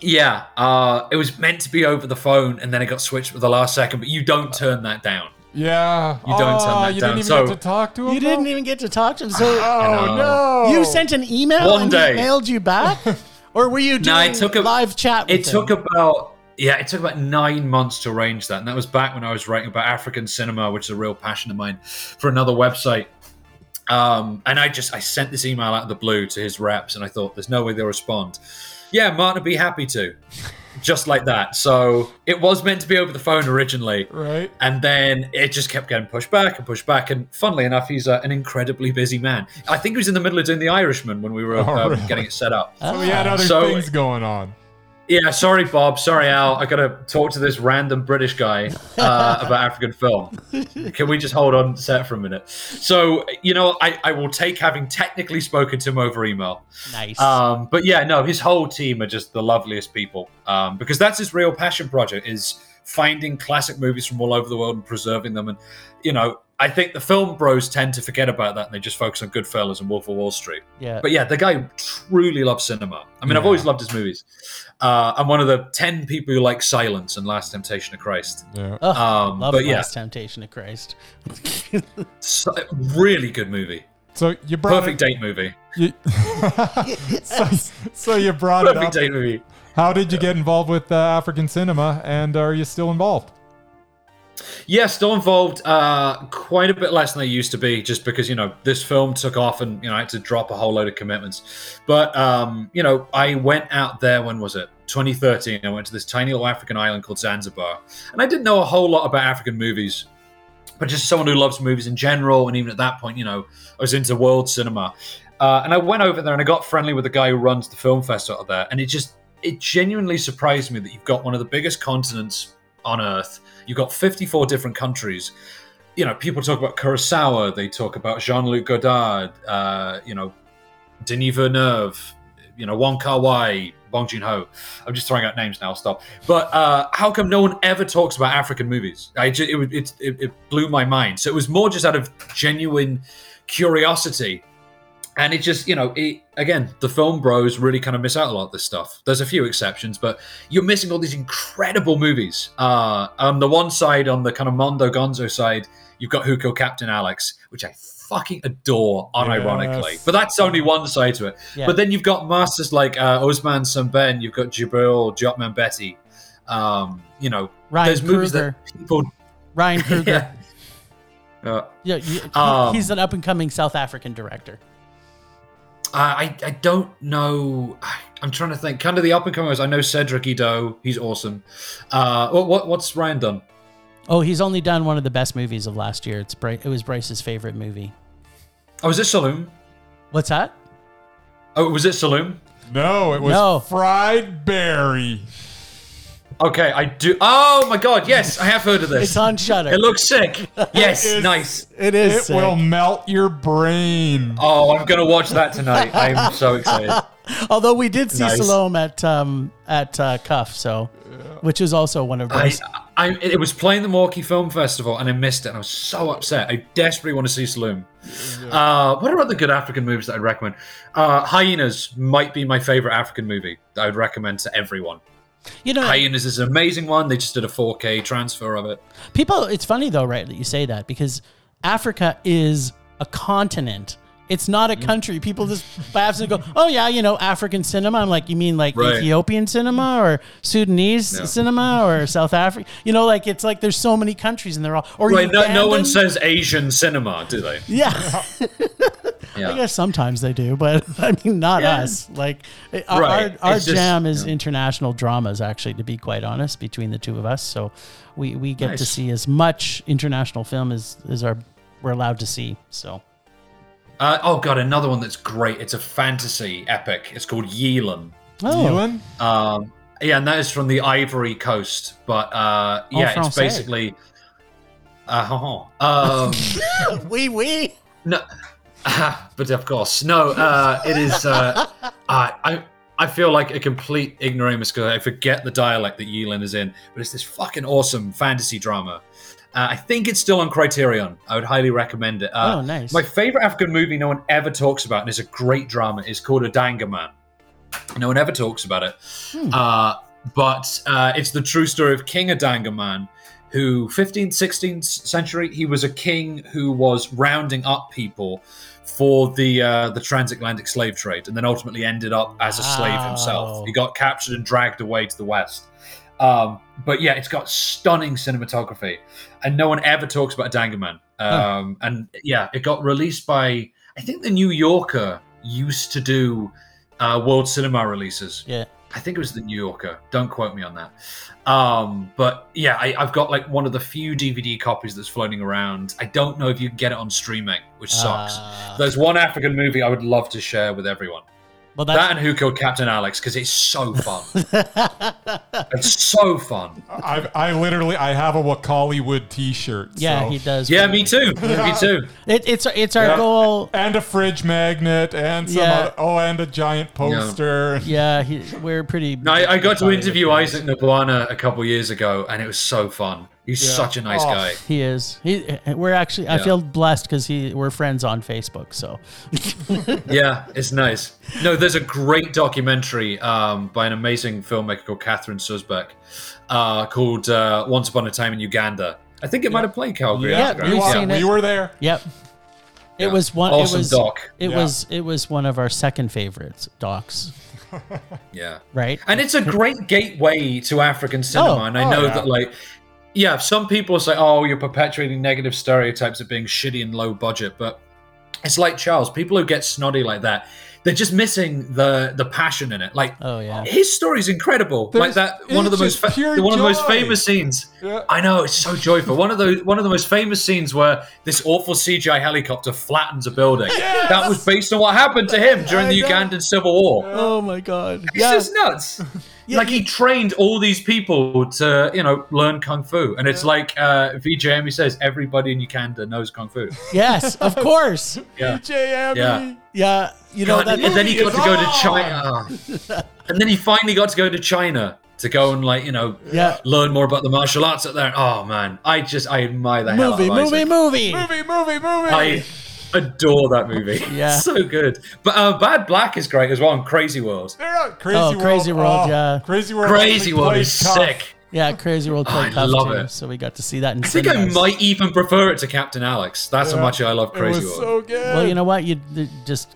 yeah. Uh, it was meant to be over the phone, and then it got switched at the last second. But you don't turn that down. Yeah. You don't turn oh, that you down, didn't even so- get to talk to him. You didn't even get to talk to him. So Oh no! you sent an email One and day. he mailed you back, or were you doing No, it took a- live chat? With It him? took about yeah, it took about nine months to arrange that, and that was back when I was writing about African cinema, which is a real passion of mine, for another website. Um, and I just I sent this email out of the blue to his reps, and I thought, "There's no way they'll respond." Yeah, Martin would be happy to, just like that. So it was meant to be over the phone originally, right. and then it just kept getting pushed back and pushed back. And funnily enough, he's uh, an incredibly busy man. I think he was in the middle of doing The Irishman when we were Oh, um, really? getting it set up. So we had other So- things going on. Yeah, sorry, Bob. Sorry, Al. I got to talk to this random British guy uh, about African film. Can we just hold on set for a minute? So, you know, I, I will take having technically spoken to him over email. nice. Um, but yeah, no, his whole team are just the loveliest people um, because that's his real passion project is finding classic movies from all over the world and preserving them. And, you know, I think the film bros tend to forget about that and they just focus on Goodfellas and Wolf of Wall Street. yeah. But yeah, the guy truly loves cinema. I mean, I've always loved his movies. Uh, I'm one of the 10 people who like Silence and Last Temptation of Christ. Yeah. Ugh, Um, love but yeah, Last Temptation of Christ. so, really good movie. So you brought Perfect it, date movie. you, so, so you brought it Perfect date movie. How did you get involved with uh, African cinema, and are you still involved? Yeah, still involved. Uh, quite a bit less than they used to be, just because you know this film took off, and you know I had to drop a whole load of commitments. But um, you know, I went out there. When was it? 2013. I went to this tiny little African island called Zanzibar, and I didn't know a whole lot about African movies, but just someone who loves movies in general. And even at that point, you know, I was into world cinema. Uh, and I went over there and I got friendly with the guy who runs the film festival out there, and it just it genuinely surprised me that you've got one of the biggest continents on Earth. You've got 54 different countries. You know, people talk about Kurosawa, they talk about Jean-Luc Godard, uh, you know, Denis Villeneuve, you know, Wong Kar Wai, Bong Joon Ho. I'm just throwing out names now. I'll stop. But uh, how come no one ever talks about African movies? I just, it, it, it blew my mind. So it was more just out of genuine curiosity. And it just, you know, it, again, the film bros really kind of miss out a lot of this stuff. There's a few exceptions, but you're missing all these incredible movies. Uh, on the one side, on the kind of Mondo Gonzo side, you've got Who Killed Captain Alex, which I fucking adore, unironically. Yes. But that's only one side to it. Yeah. But then you've got masters like uh, Ousmane Sembène, you've got Djibril Diop Mambéty. Um, you know, Ryan there's movies that people. Ryan Kruger. yeah. Uh, yeah, you- he- Um, he's an up and coming South African director. I I don't know. I'm trying to think. Kind of the up and comers. I know Cedric Ido. He's awesome. Uh, what, what what's Ryan done? Oh, he's only done one of the best movies of last year. It's Bry- it was Bryce's favorite movie. Oh, is it Saloum? What's that? Oh, was it Saloum? No, it was No. Fried Barry. Okay, I do. Oh my god, yes, I have heard of this. It's on Shudder. It looks sick. Yes, It's- nice. It is. It sick. will melt your brain. Oh, I'm gonna watch that tonight. I'm so excited. Although we did see Nice. Saloum at um at uh, Cuff, so which is also one of I, Bryce. I, it was playing the Milwaukee Film Festival and I missed it. And I was so upset. I desperately want to see Saloum. Uh, what are other good African movies that I'd recommend? Uh, Hyenas might be my favorite African movie that I would recommend to everyone. You know, Hyenas is an amazing one. They just did a 4K transfer of it. people. It's funny though, right, that you say that because Africa is a continent. It's not a country. People just by accident go, "Oh yeah, you know, African cinema." I'm like, you mean like Right. Ethiopian cinema or Sudanese Yeah. cinema or South Africa? You know, like it's like there's so many countries and they're all or Right, no, no one says Asian cinema, do they? Yeah, Yeah. I guess sometimes they do, but I mean, not Yeah. us. Like eh, our Right. our, our It's just- jam is yeah. international dramas, actually, to be quite honest, between the two of us. So we we get to see as much international film as as our we're allowed to see. So Uh, oh god, another one that's great. It's a fantasy epic. It's called Yeelen. oh, Ewan? Um, yeah, and that is from the Ivory Coast. But uh, yeah, it's basically. Uh, um, we we no, but of course, no. Uh, it is. Uh, I I I feel like a complete ignoramus because I forget the dialect that Yeelen is in. But it's this fucking awesome fantasy drama. Uh, I think it's still on Criterion. I would highly recommend it. Uh, Oh, nice. My favorite African movie no one ever talks about, and it's a great drama, is called Adanggaman. No one ever talks about it. Uh, but uh, it's the true story of King Adanggaman, who 15th, 16th century, he was a king who was rounding up people for the uh, the transatlantic slave trade, and then ultimately ended up as a slave Wow. himself. He got captured and dragged away to the west. Um, but yeah, it's got stunning cinematography, and no one ever talks about Adanggaman. Um, And yeah, it got released by I think the New Yorker used to do uh, world cinema releases. yeah. I think it was the New Yorker. Don't quote me on that. Um, but yeah, I, I've got like one of the few DVD copies that's floating around. I don't know if you can get it on streaming, which sucks. Ah. There's one African movie I would love to share with everyone. Well, That and Who Killed Captain Alex because it's so fun. it's so fun. I, I literally I have a Wakaliwood T-shirt. yeah, so- he does. Yeah, me too. Me too. It, it's it's our Yeah. goal. and a fridge magnet and some Yeah. other, oh and a giant poster. Yeah, he, we're pretty. No, I, I got to interview Isaac Nabwana a couple years ago, and it was so fun. He's Yeah. such a nice Oh. guy. He is. He. We're actually. I feel blessed because he. We're friends on Facebook. So. Yeah, it's nice. No, there's a great documentary um, by an amazing filmmaker called Cathryne Czubek uh, called uh, Once Upon a Time in Uganda. I think it might have played Calgary. Yeah, Underground. we've we, seen we it. were there. Yep. It Yeah. was one. Awesome it was. doc. It Yeah. was. It was one of our second favorites docs. Yeah. Right. And it's a great gateway to African cinema. Oh, and I oh, know yeah. that, like, yeah, some people say, oh, you're perpetuating negative stereotypes of being shitty and low budget. But it's like Charles, people who get snotty like that, they're just missing the the passion in it. Like, Oh yeah. his story's incredible. like that, one of the most fa- one of the most famous scenes. Yeah. I know it's so joyful. One of those, one of the most famous scenes where this awful CGI helicopter flattens a building. That was based on what happened to him during I the know. Ugandan Civil War. Oh my god. It's just nuts. Yeah, like he you- trained all these people to, you know, learn kung fu, and it's like uh, VJ Emmie He says, everybody in Uganda knows kung fu. Yes, of course. Yeah. JM. Yeah. Yeah, you know God, that. and then he got to is go to! China, and then he finally got to go to China to go and like you know Yeah. learn more about the martial arts out there. Oh man, I just I admire the hell movie, out of movie, Isaac. movie. Movie, movie, movie. I adore that movie. Yeah. so good. But uh, Bad Black is great as well. And Crazy World. They're out. Crazy Oh, World. Crazy World, yeah. Crazy World. Crazy World is tough. sick. Yeah, Crazy World played I tough love too, it. so we got to see that in I think I might even prefer it to Captain Alex. That's how much I love Crazy World. It was World. so good. Well, you know what? You just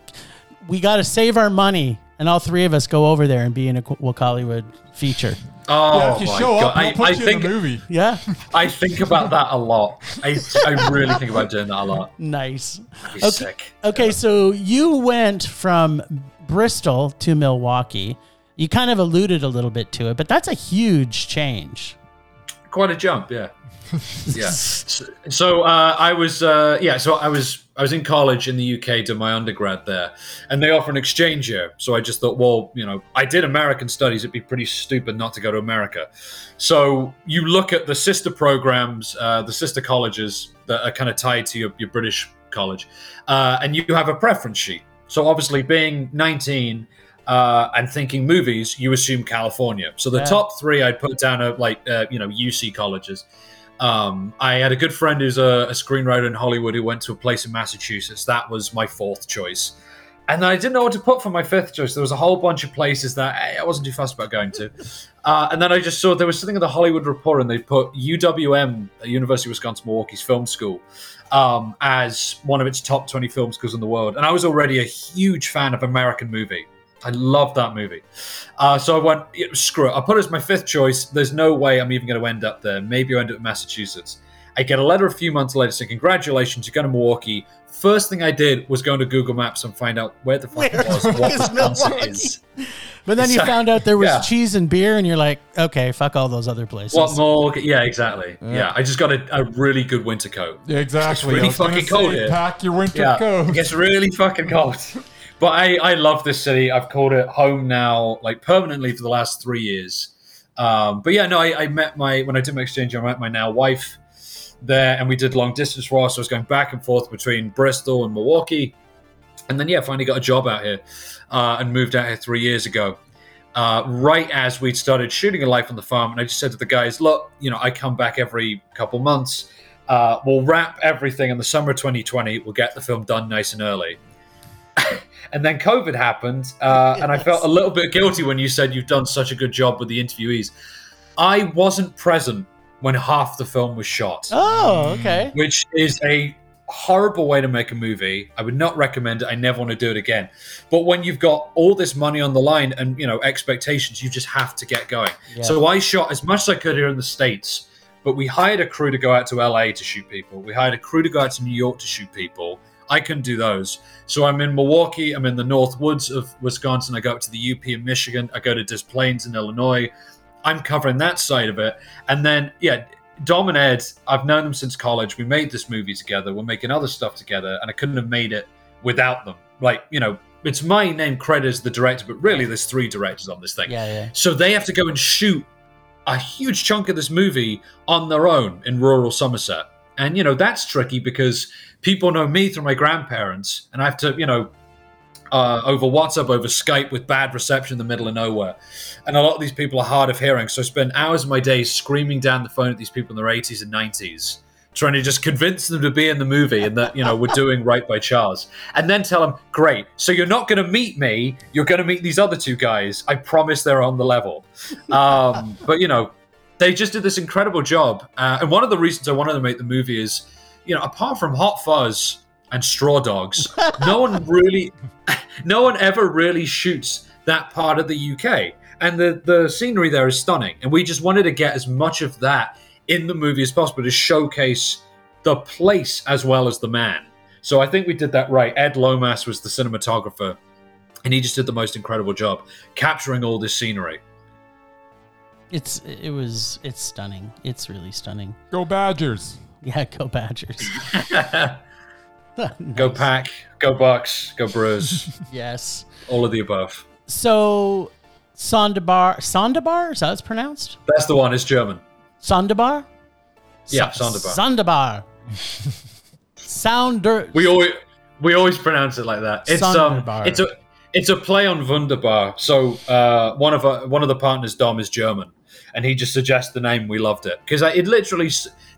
we got to save our money, and all three of us go over there and be in a Hollywood feature. Oh yeah, if you my show god! up, I, put I you think in the movie. Yeah, I think about that a lot. I, I really think about doing that a lot. nice. Okay. sick. Okay, so you went from Bristol to Milwaukee. You kind of alluded a little bit to it, but that's a huge change. Quite a jump yeah. Yeah. So, so uh, i was uh, yeah so i was i was in college in the uk did my undergrad there and they offer an exchange year so i just thought well you know i did american studies it'd be pretty stupid not to go to america. So you look at the sister programs uh, the sister colleges that are kind of tied to your, your british college uh, and you have a preference sheet. So obviously being 19 uh, and thinking movies, you assume California. So the Yeah. top three I'd put down are like uh, you know UC colleges. Um, I had a good friend who's a, a screenwriter in Hollywood who went to a place in Massachusetts. That was my fourth choice. And I didn't know what to put for my fifth choice. There was a whole bunch of places that I wasn't too fussed about going to. Uh, and then I just saw there was something in the Hollywood Report, and they put UWM, University of Wisconsin Milwaukee's film school, um, as one of its top 20 film schools in the world. And I was already a huge fan of American movie. I love that movie. Uh, so I went, yeah, screw it. I put it as my fifth choice. There's no way I'm even going to end up there. Maybe I end up in Massachusetts. I get a letter a few months later saying, Congratulations, you're going to Milwaukee. First thing I did was go into Google Maps and find out where the fuck Where it was, and what fuck is Wisconsin Milwaukee? is. But then you So- found out there was yeah. cheese and beer, and you're like, okay, fuck all those other places. What more? Yeah, exactly. Yeah, I just got a, a really good winter coat. Yeah, exactly. really I was gonna fucking cold say, here. Pack your winter Yeah, coat. it gets really fucking cold. But I, I love this city. I've called it home now, like permanently for the last three years. Um, but yeah, no, I, I met my when I did my exchange, I met my now wife there, and we did long distance for us. So I was going back and forth between Bristol and Milwaukee, and then yeah, finally got a job out here uh, and moved out here three years ago. Uh, right as we'd started shooting a life on the farm, and I just said to the guys, "Look, you know, I come back every couple months. Uh, we'll wrap everything in the summer of 2020. We'll get the film done nice and early." and then COVID happened, uh, and I felt a little bit guilty when you said you've done such a good job with the interviewees. I wasn't present when half the film was shot, oh, okay. which is a horrible way to make a movie. I would not recommend it. I never want to do it again. But when you've got all this money on the line and you know expectations, you just have to get going. Yeah. So I shot as much as I could here in the states, but we hired a crew to go out to LA to shoot people. We hired a crew to go out to New York to shoot people. I couldn't do those. So I'm in Milwaukee. I'm in the North Woods of Wisconsin. I go up to the UP in Michigan. I go to Des Plaines in Illinois. I'm covering that side of it. And then, yeah, Dom and Ed, I've known them since college. We made this movie together. We're making other stuff together. And I couldn't have made it without them. Like, you know, it's my name credit as the director, but really there's three directors on this thing. Yeah, yeah. So they have to go and shoot a huge chunk of this movie on their own in rural Somerset. And, you know, that's tricky because people know me through my grandparents, and I have to, you know, uh, over WhatsApp, over Skype with bad reception in the middle of nowhere. And a lot of these people are hard of hearing. So I spend hours of my day screaming down the phone at these people in their 80s and 90s, trying to just convince them to be in the movie and that, you know, we're doing right by Charles. And then tell them, great, so you're not going to meet me, you're going to meet these other two guys. I promise they're on the level. Um, but, you know, they just did this incredible job. Uh, and one of the reasons I wanted to make the movie is, you know, apart from Hot Fuzz and Straw Dogs, no one really, no one ever really shoots that part of the UK. And the, the scenery there is stunning. And we just wanted to get as much of that in the movie as possible to showcase the place as well as the man. So I think we did that right. Ed Lomas was the cinematographer, and he just did the most incredible job capturing all this scenery. It's it was it's stunning. It's really stunning. Go Badgers. Yeah, go Badgers. Go Pack, go Bucks, go Brewers, yes. all of the above. So Sonderbar. Sonderbar? Is that how it's pronounced? That's the one. It's German. Sonderbar? Yeah, Son- Sonderbar. Sonderbar. Sounder. We always we always pronounce it like that. It's um, it's a it's a play on Wunderbar. So uh, one of our, one of the partners, Dom, is German, and he just suggests the name. We loved it because uh, it literally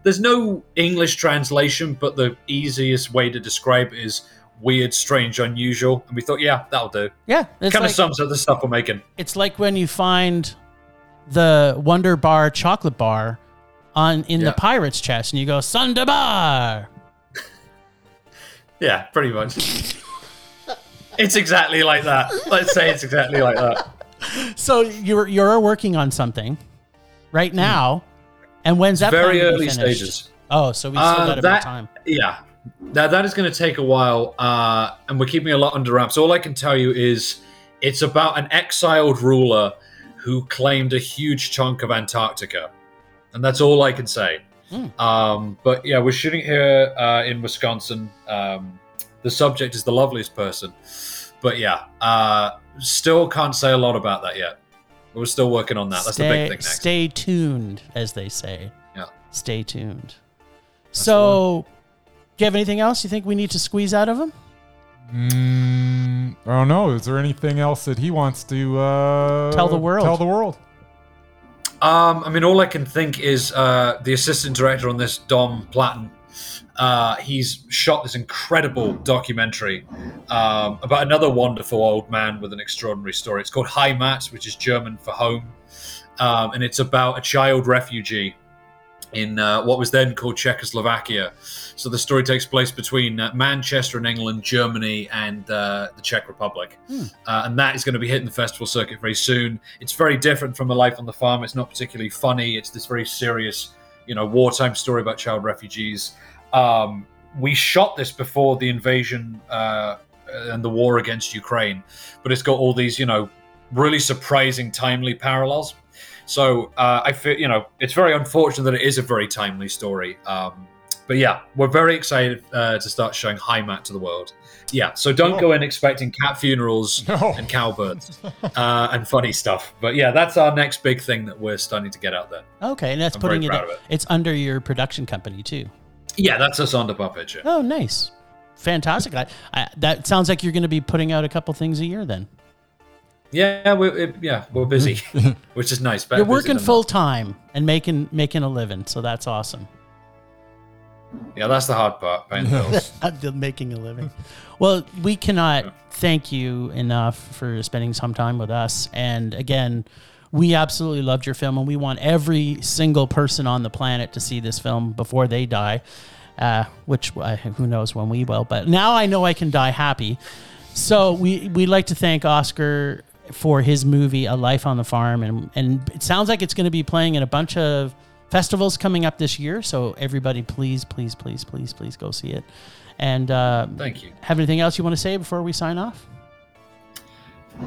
there's no English translation, but the easiest way to describe it is weird, strange, unusual. And we thought, yeah, that'll do. Yeah, Kind like, of sums up the stuff we're making. it's like when you find the Wonder Bar chocolate bar on in the pirate's chest, and you go Sonderbar. Yeah, pretty much. it's exactly like that. Let's say it's exactly like that. So you're you're working on something right now, and when's that? Hmm. Very plan to be early stages. Oh, so we still Uh, got a that- time. Yeah, that that is going to take a while, uh, and we're keeping a lot under wraps. All I can tell you is it's about an exiled ruler who claimed a huge chunk of Antarctica, and that's all I can say. Um, but yeah, we're shooting here uh, in Wisconsin. Um, the subject is the loveliest person, but yeah, uh, still can't say a lot about that yet. We're still working on that. That's stay, the big thing next. Stay tuned, as they say. Yeah. Stay tuned. so, do you have anything else you think we need to squeeze out of him? Mm, I don't know. Is there anything else that he wants to uh, Tell the world. Tell the world. Um, I mean, all I can think is uh, the assistant director on this, Dom Platten. Uh, he's shot this incredible documentary um, about another wonderful old man with an extraordinary story. It's called Heimat, which is German for home, um, and it's about a child refugee in uh, what was then called Czechoslovakia. So the story takes place between uh, Manchester in England, Germany, and uh, the Czech Republic. Uh, and that is going to be hitting the festival circuit very soon. It's very different from A Life on the Farm. It's not particularly funny. It's this very serious, you know, wartime story about child refugees. Um, we shot this before the invasion uh, and the war against Ukraine, but it's got all these, you know, really surprising, timely parallels. So uh, I feel, you know, it's very unfortunate that it is a very timely story. Um, but yeah, we're very excited uh, to start showing Heimat to the world. Yeah, so don't Cool. go in expecting cat funerals No. and cowbirds uh, and funny stuff. But yeah, that's our next big thing that we're starting to get out there. Okay, and that's I'm putting it, it, It's under your production company too. Yeah, that's us on the puppet show. Oh, nice, fantastic. I, I, that sounds like you're going to be putting out a couple things a year then. Yeah, we're it, yeah we're busy, which is nice. Better You're working full time and making making a living, so that's awesome. Yeah, that's the hard part. Making a living. Well, we cannot thank you enough for spending some time with us. And again, we absolutely loved your film, and we want every single person on the planet to see this film before they die. Uh, which uh, who knows when we will. But now I know I can die happy. So we we'd like to thank Oscar for his movie A Life on the Farm, and and it sounds like it's going to be playing in a bunch of festivals coming up this year. So everybody, please, please, please, please, please go see it. And uh, Thank you. have anything else you want to say before we sign off?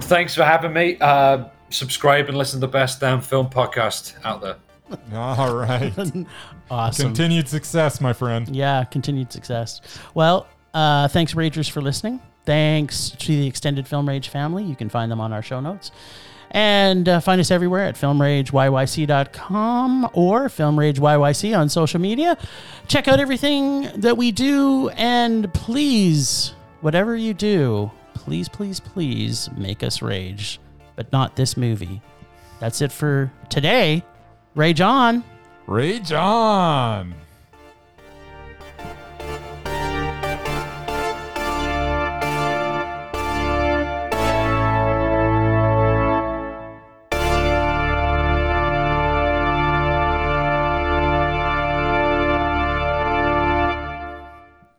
Thanks for having me. Uh, subscribe and listen to the best damn film podcast out there. All right. Awesome. Continued success, my friend. Yeah, continued success. Well, uh, thanks, Ragers, for listening. Thanks to the extended Film Rage family. You can find them on our show notes. And uh, find us everywhere at filmrageyyc.com or filmrageyyc on social media. Check out everything that we do. And please, whatever you do, please, please, please make us rage, but not this movie. That's it for today. Rage on. Rage on.